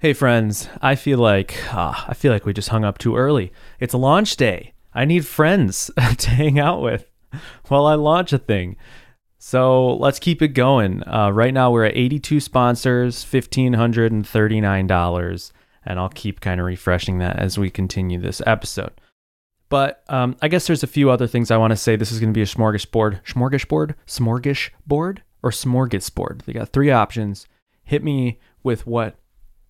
Hey friends, I feel like ah, I feel like we just hung up too early. It's launch day. I need friends to hang out with while I launch a thing. So let's keep it going. Uh, right now we're at 82 sponsors, $1,539, and I'll keep kind of refreshing that as we continue this episode. But um, I guess there's a few other things I want to say. This is going to be a smorgasbord, smorgasbord, smorgasbord, or smorgasbord. They got three options. Hit me with what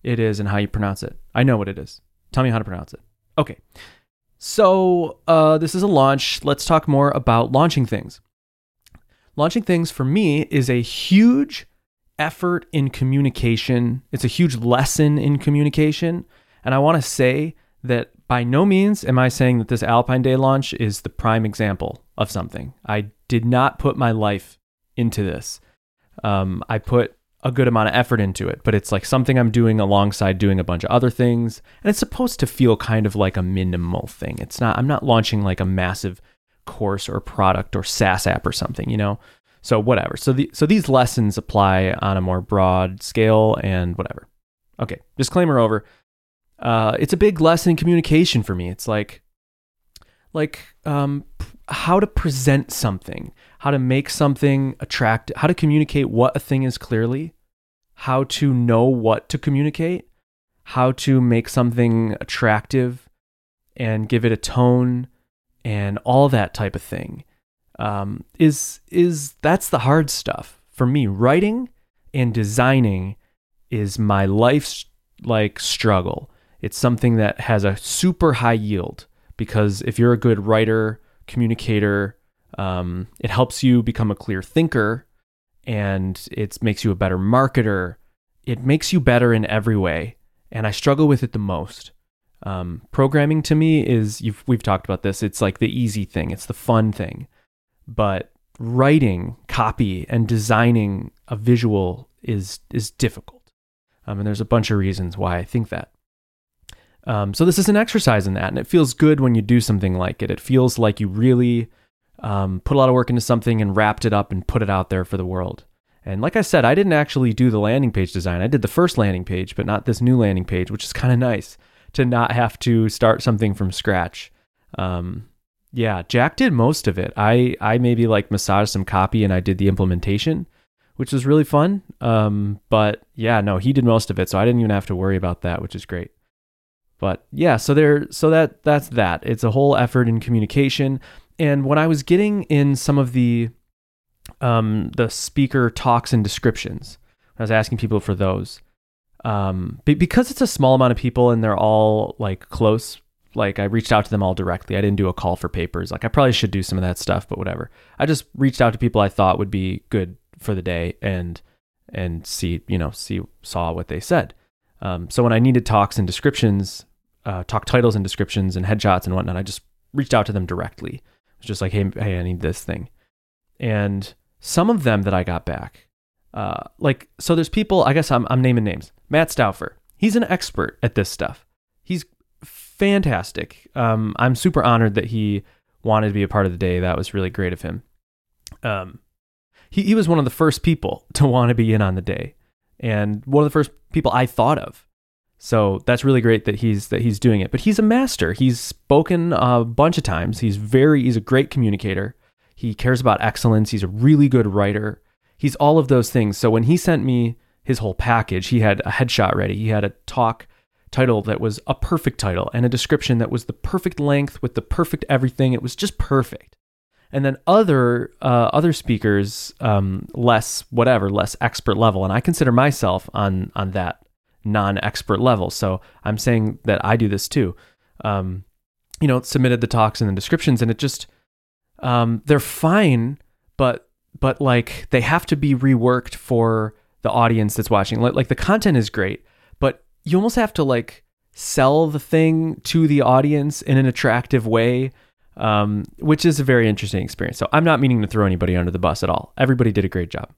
it is and how you pronounce it. I know what it is. Tell me how to pronounce it. Okay. So uh, this is a launch. Let's talk more about launching things. Launching things for me is a huge effort in communication. It's a huge lesson in communication. And I want to say that by no means am I saying that this Alpine Day launch is the prime example of something. I did not put my life into this. Um, I put a good amount of effort into it, but it's like something I'm doing alongside doing a bunch of other things. And it's supposed to feel kind of like a minimal thing. It's not, I'm not launching like a massive course or product or SaaS app or something, you know? So whatever. So the, so these lessons apply on a more broad scale and whatever. Okay. Disclaimer over. Uh, it's a big lesson in communication for me. It's like, like, um, how to present something, how to make something attractive, how to communicate what a thing is clearly, how to know what to communicate, how to make something attractive and give it a tone and all that type of thing. Um, is is that's the hard stuff for me. Writing and designing is my life's like struggle. It's something that has a super high yield because if you're a good writer, communicator. Um, it helps you become a clear thinker and it makes you a better marketer. It makes you better in every way. And I struggle with it the most. Um, programming to me is, we've talked about this, it's like the easy thing, it's the fun thing. But writing copy and designing a visual is, is difficult. Um, and there's a bunch of reasons why I think that. Um, so this is an exercise in that, and it feels good when you do something like it. It feels like you really um, put a lot of work into something and wrapped it up and put it out there for the world. And like I said, I didn't actually do the landing page design. I did the first landing page, but not this new landing page, which is kind of nice to not have to start something from scratch. Um, yeah, Jack did most of it. I I maybe like massaged some copy and I did the implementation, which was really fun. Um, but yeah, no, he did most of it, so I didn't even have to worry about that, which is great. But yeah, so there so that that's that. It's a whole effort in communication. And when I was getting in some of the um the speaker talks and descriptions, I was asking people for those. Um because it's a small amount of people and they're all like close like I reached out to them all directly. I didn't do a call for papers. Like I probably should do some of that stuff, but whatever. I just reached out to people I thought would be good for the day and and see, you know, see saw what they said. Um, so when I needed talks and descriptions, uh, talk titles and descriptions and headshots and whatnot, I just reached out to them directly. It was just like, hey, hey, I need this thing. And some of them that I got back, uh, like, so there's people, I guess I'm, I'm naming names. Matt Stauffer, he's an expert at this stuff. He's fantastic. Um, I'm super honored that he wanted to be a part of the day. That was really great of him. Um, he, he was one of the first people to want to be in on the day and one of the first people I thought of. So that's really great that he's that he's doing it. But he's a master. He's spoken a bunch of times. He's very he's a great communicator. He cares about excellence. He's a really good writer. He's all of those things. So when he sent me his whole package, he had a headshot ready. He had a talk title that was a perfect title and a description that was the perfect length with the perfect everything. It was just perfect. And then other uh, other speakers, um, less whatever, less expert level, and I consider myself on on that non-expert level. So I'm saying that I do this too. Um, you know, submitted the talks and the descriptions, and it just um, they're fine, but but like they have to be reworked for the audience that's watching. Like, the content is great, but you almost have to like sell the thing to the audience in an attractive way. Um, which is a very interesting experience. So I'm not meaning to throw anybody under the bus at all. Everybody did a great job.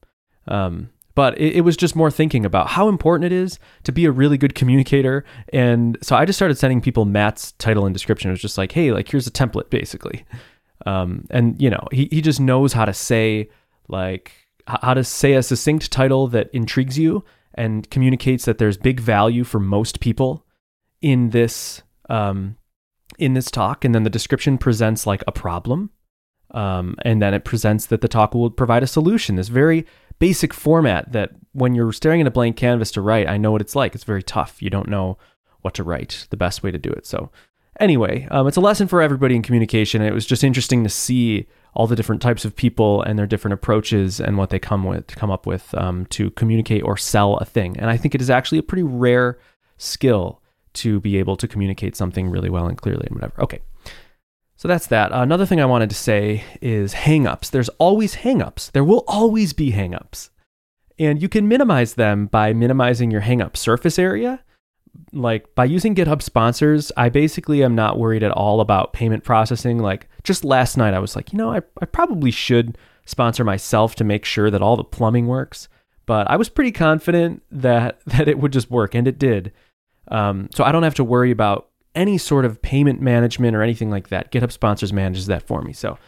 Um, but it, it, was just more thinking about how important it is to be a really good communicator. And so I just started sending people Matt's title and description. It was just like, hey, like here's a template basically. Um, and you know, he, he just knows how to say like how to say a succinct title that intrigues you and communicates that there's big value for most people in this um, in this talk, and then the description presents like a problem, um, and then it presents that the talk will provide a solution. This very basic format that when you're staring at a blank canvas to write, I know what it's like. It's very tough. You don't know what to write, the best way to do it. So anyway, um, it's a lesson for everybody in communication. It was just interesting to see all the different types of people and their different approaches and what they come with come up with um, to communicate or sell a thing. And I think it is actually a pretty rare skill to be able to communicate something really well and clearly and whatever. Okay. So that's that. Another thing I wanted to say is hangups. There's always hangups. There will always be hangups. And you can minimize them by minimizing your hangup surface area. Like by using GitHub sponsors, I basically am not worried at all about payment processing. Like just last night, I was like, you know, I, I probably should sponsor myself to make sure that all the plumbing works. But I was pretty confident that that it would just work, and it did. Um, so I don't have to worry about any sort of payment management or anything like that. GitHub sponsors manages that for me. So,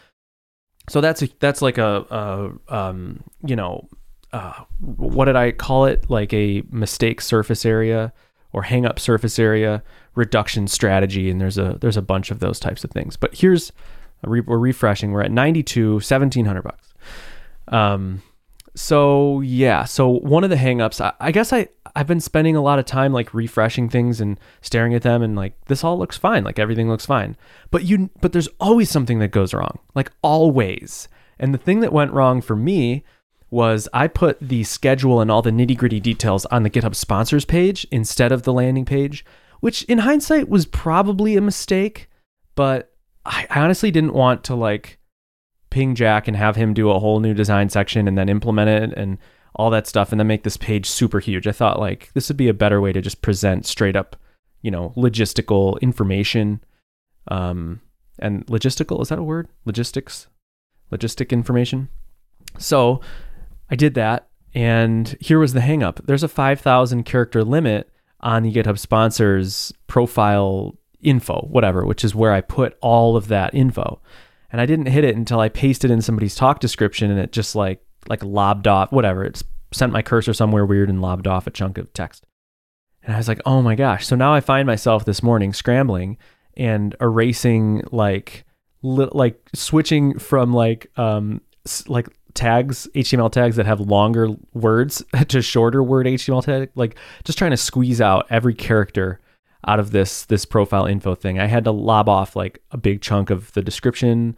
so that's a, that's like a, a um, you know, uh, what did I call it? Like a mistake surface area or hang up surface area reduction strategy. And there's a there's a bunch of those types of things. But here's re- we're refreshing. We're at 92, 1700 bucks. Um, so yeah, so one of the hangups, I, I guess I I've been spending a lot of time like refreshing things and staring at them and like this all looks fine, like everything looks fine. But you but there's always something that goes wrong, like always. And the thing that went wrong for me was I put the schedule and all the nitty gritty details on the GitHub sponsors page instead of the landing page, which in hindsight was probably a mistake. But I, I honestly didn't want to like ping Jack and have him do a whole new design section and then implement it and all that stuff and then make this page super huge. I thought like this would be a better way to just present straight up, you know, logistical information. Um, and logistical, is that a word? Logistics? Logistic information. So I did that. And here was the hangup. There's a 5,000 character limit on the GitHub sponsors profile info, whatever, which is where I put all of that info and I didn't hit it until I pasted in somebody's talk description and it just like like lobbed off whatever. It's sent my cursor somewhere weird and lobbed off a chunk of text. And I was like, "Oh my gosh." So now I find myself this morning scrambling and erasing like li- like switching from like um like tags HTML tags that have longer words to shorter word HTML tag like just trying to squeeze out every character out of this this profile info thing. I had to lob off like a big chunk of the description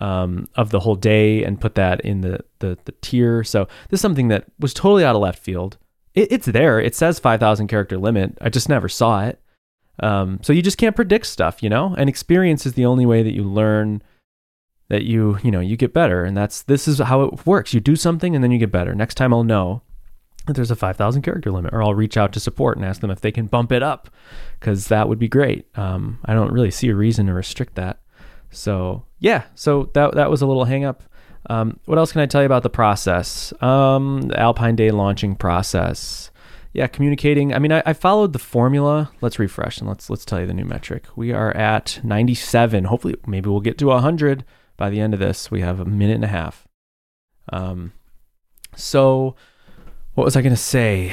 um, of the whole day and put that in the, the the tier. So this is something that was totally out of left field. It, it's there. It says five thousand character limit. I just never saw it. Um, so you just can't predict stuff, you know. And experience is the only way that you learn that you you know you get better. And that's this is how it works. You do something and then you get better. Next time I'll know there's a 5,000 character limit, or I'll reach out to support and ask them if they can bump it up, because that would be great. Um, I don't really see a reason to restrict that. So yeah, so that that was a little hangup. Um, what else can I tell you about the process? Um, the Alpine Day launching process. Yeah, communicating. I mean, I, I, followed the formula. Let's refresh and let's let's tell you the new metric. We are at 97. Hopefully, maybe we'll get to 100 by the end of this. We have a minute and a half. Um, so what was I going to say?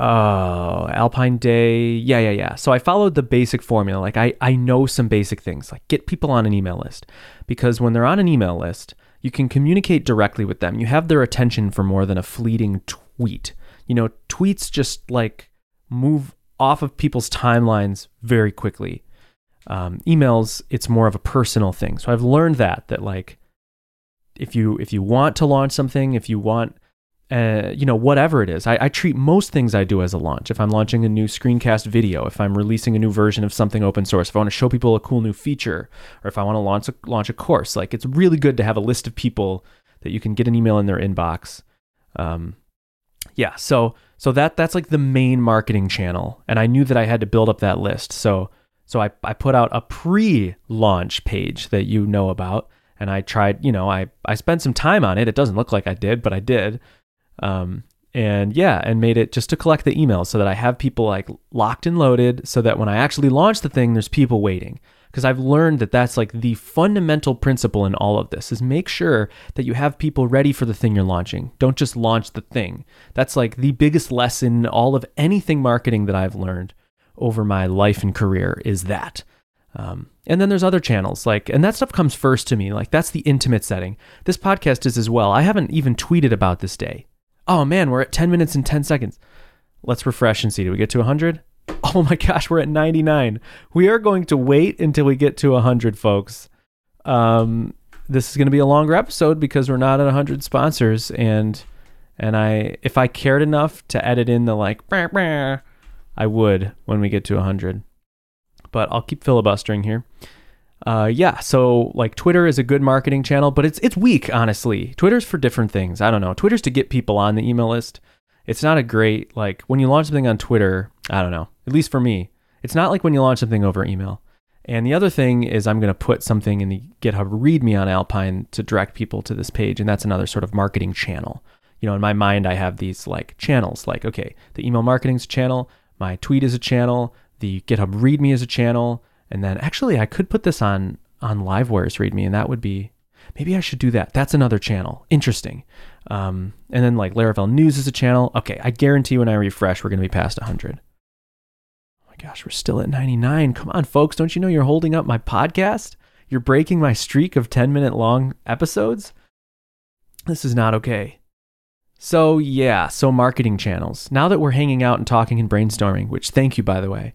Oh, Alpine Day. Yeah, yeah, yeah. So I followed the basic formula. Like I, I know some basic things, like get people on an email list. Because when they're on an email list, you can communicate directly with them. You have their attention for more than a fleeting tweet. You know, tweets just like move off of people's timelines very quickly. Um, emails, it's more of a personal thing. So I've learned that that like if you if you want to launch something, if you want uh, you know, whatever it is. I, I, treat most things I do as a launch. If I'm launching a new screencast video, if I'm releasing a new version of something open source, if I want to show people a cool new feature, or if I want to launch a, launch a course, like it's really good to have a list of people that you can get an email in their inbox. Um, yeah, so so that that's like the main marketing channel, and I knew that I had to build up that list. So so I I put out a pre-launch page that you know about, and I tried. You know, I I spent some time on it. It doesn't look like I did, but I did. Um, and yeah, and made it just to collect the emails so that I have people like locked and loaded so that when I actually launch the thing, there's people waiting. Because I've learned that that's like the fundamental principle in all of this is make sure that you have people ready for the thing you're launching. Don't just launch the thing. That's like the biggest lesson in all of anything marketing that I've learned over my life and career is that. Um, and then there's other channels like, and that stuff comes first to me. Like that's the intimate setting. This podcast is as well. I haven't even tweeted about this day. Oh man, we're at 10 minutes and 10 seconds. Let's refresh and see. Do we get to 100? Oh my gosh, we're at 99. We are going to wait until we get to 100, folks. Um, this is going to be a longer episode because we're not at 100 sponsors and and I if I cared enough to edit in the like I would when we get to 100. But I'll keep filibustering here. Uh, yeah, so like Twitter is a good marketing channel, but it's it's weak, honestly. Twitter's for different things. I don't know. Twitter's to get people on the email list. It's not a great like when you launch something on Twitter. I don't know. At least for me, it's not like when you launch something over email. And the other thing is I'm going to put something in the GitHub README on Alpine to direct people to this page, and that's another sort of marketing channel. You know, in my mind, I have these like channels. Like, okay, the email marketing's a channel, my tweet is a channel, the GitHub README is a channel, and then actually I could put this on on Livewire's README, and that would be maybe I should do that. That's another channel. Interesting. Um, and then like Laravel News is a channel. Okay, I guarantee when I refresh, we're going to be past 100. Oh my gosh, we're still at 99. Come on, folks. Don't you know you're holding up my podcast? You're breaking my streak of 10 minute long episodes? This is not okay. So, yeah, so marketing channels. Now that we're hanging out and talking and brainstorming, which thank you, by the way,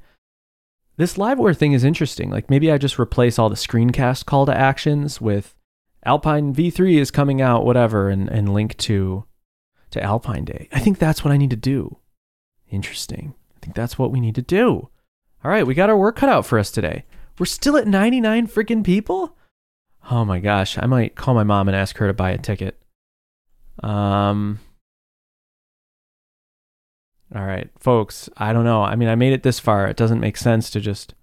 this Livewire thing is interesting. Like maybe I just replace all the screencast call to actions with Alpine V3 is coming out, whatever, and, and link to to Alpine Day. I think that's what I need to do. Interesting. I think that's what we need to do. All right, we got our work cut out for us today. We're still at 99 freaking people? Oh my gosh, I might call my mom and ask her to buy a ticket. Um all right, folks, I don't know. I mean, I made it this far. It doesn't make sense to just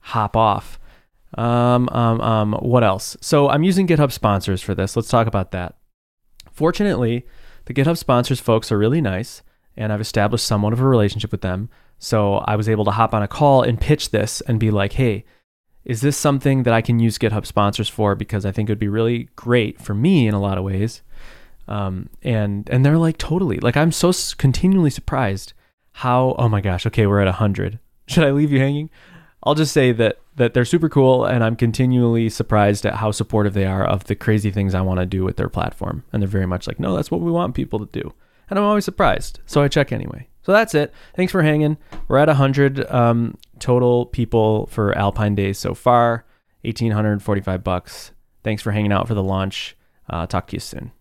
hop off. Um, um, um, what else? So I'm using GitHub sponsors for this. Let's talk about that. Fortunately, the GitHub sponsors folks are really nice, and I've established somewhat of a relationship with them. So I was able to hop on a call and pitch this and be like, hey, is this something that I can use GitHub sponsors for? Because I think it would be really great for me in a lot of ways. Um, and and they're like totally like I'm so continually surprised how oh my gosh okay we're at hundred. Should I leave you hanging? I'll just say that that they're super cool and I'm continually surprised at how supportive they are of the crazy things I want to do with their platform. And they're very much like no that's what we want people to do. And I'm always surprised so I check anyway. So that's it. Thanks for hanging. We're at 100 um, total people for Alpine Days so far. 1845 bucks. Thanks for hanging out for the launch. Uh, talk to you soon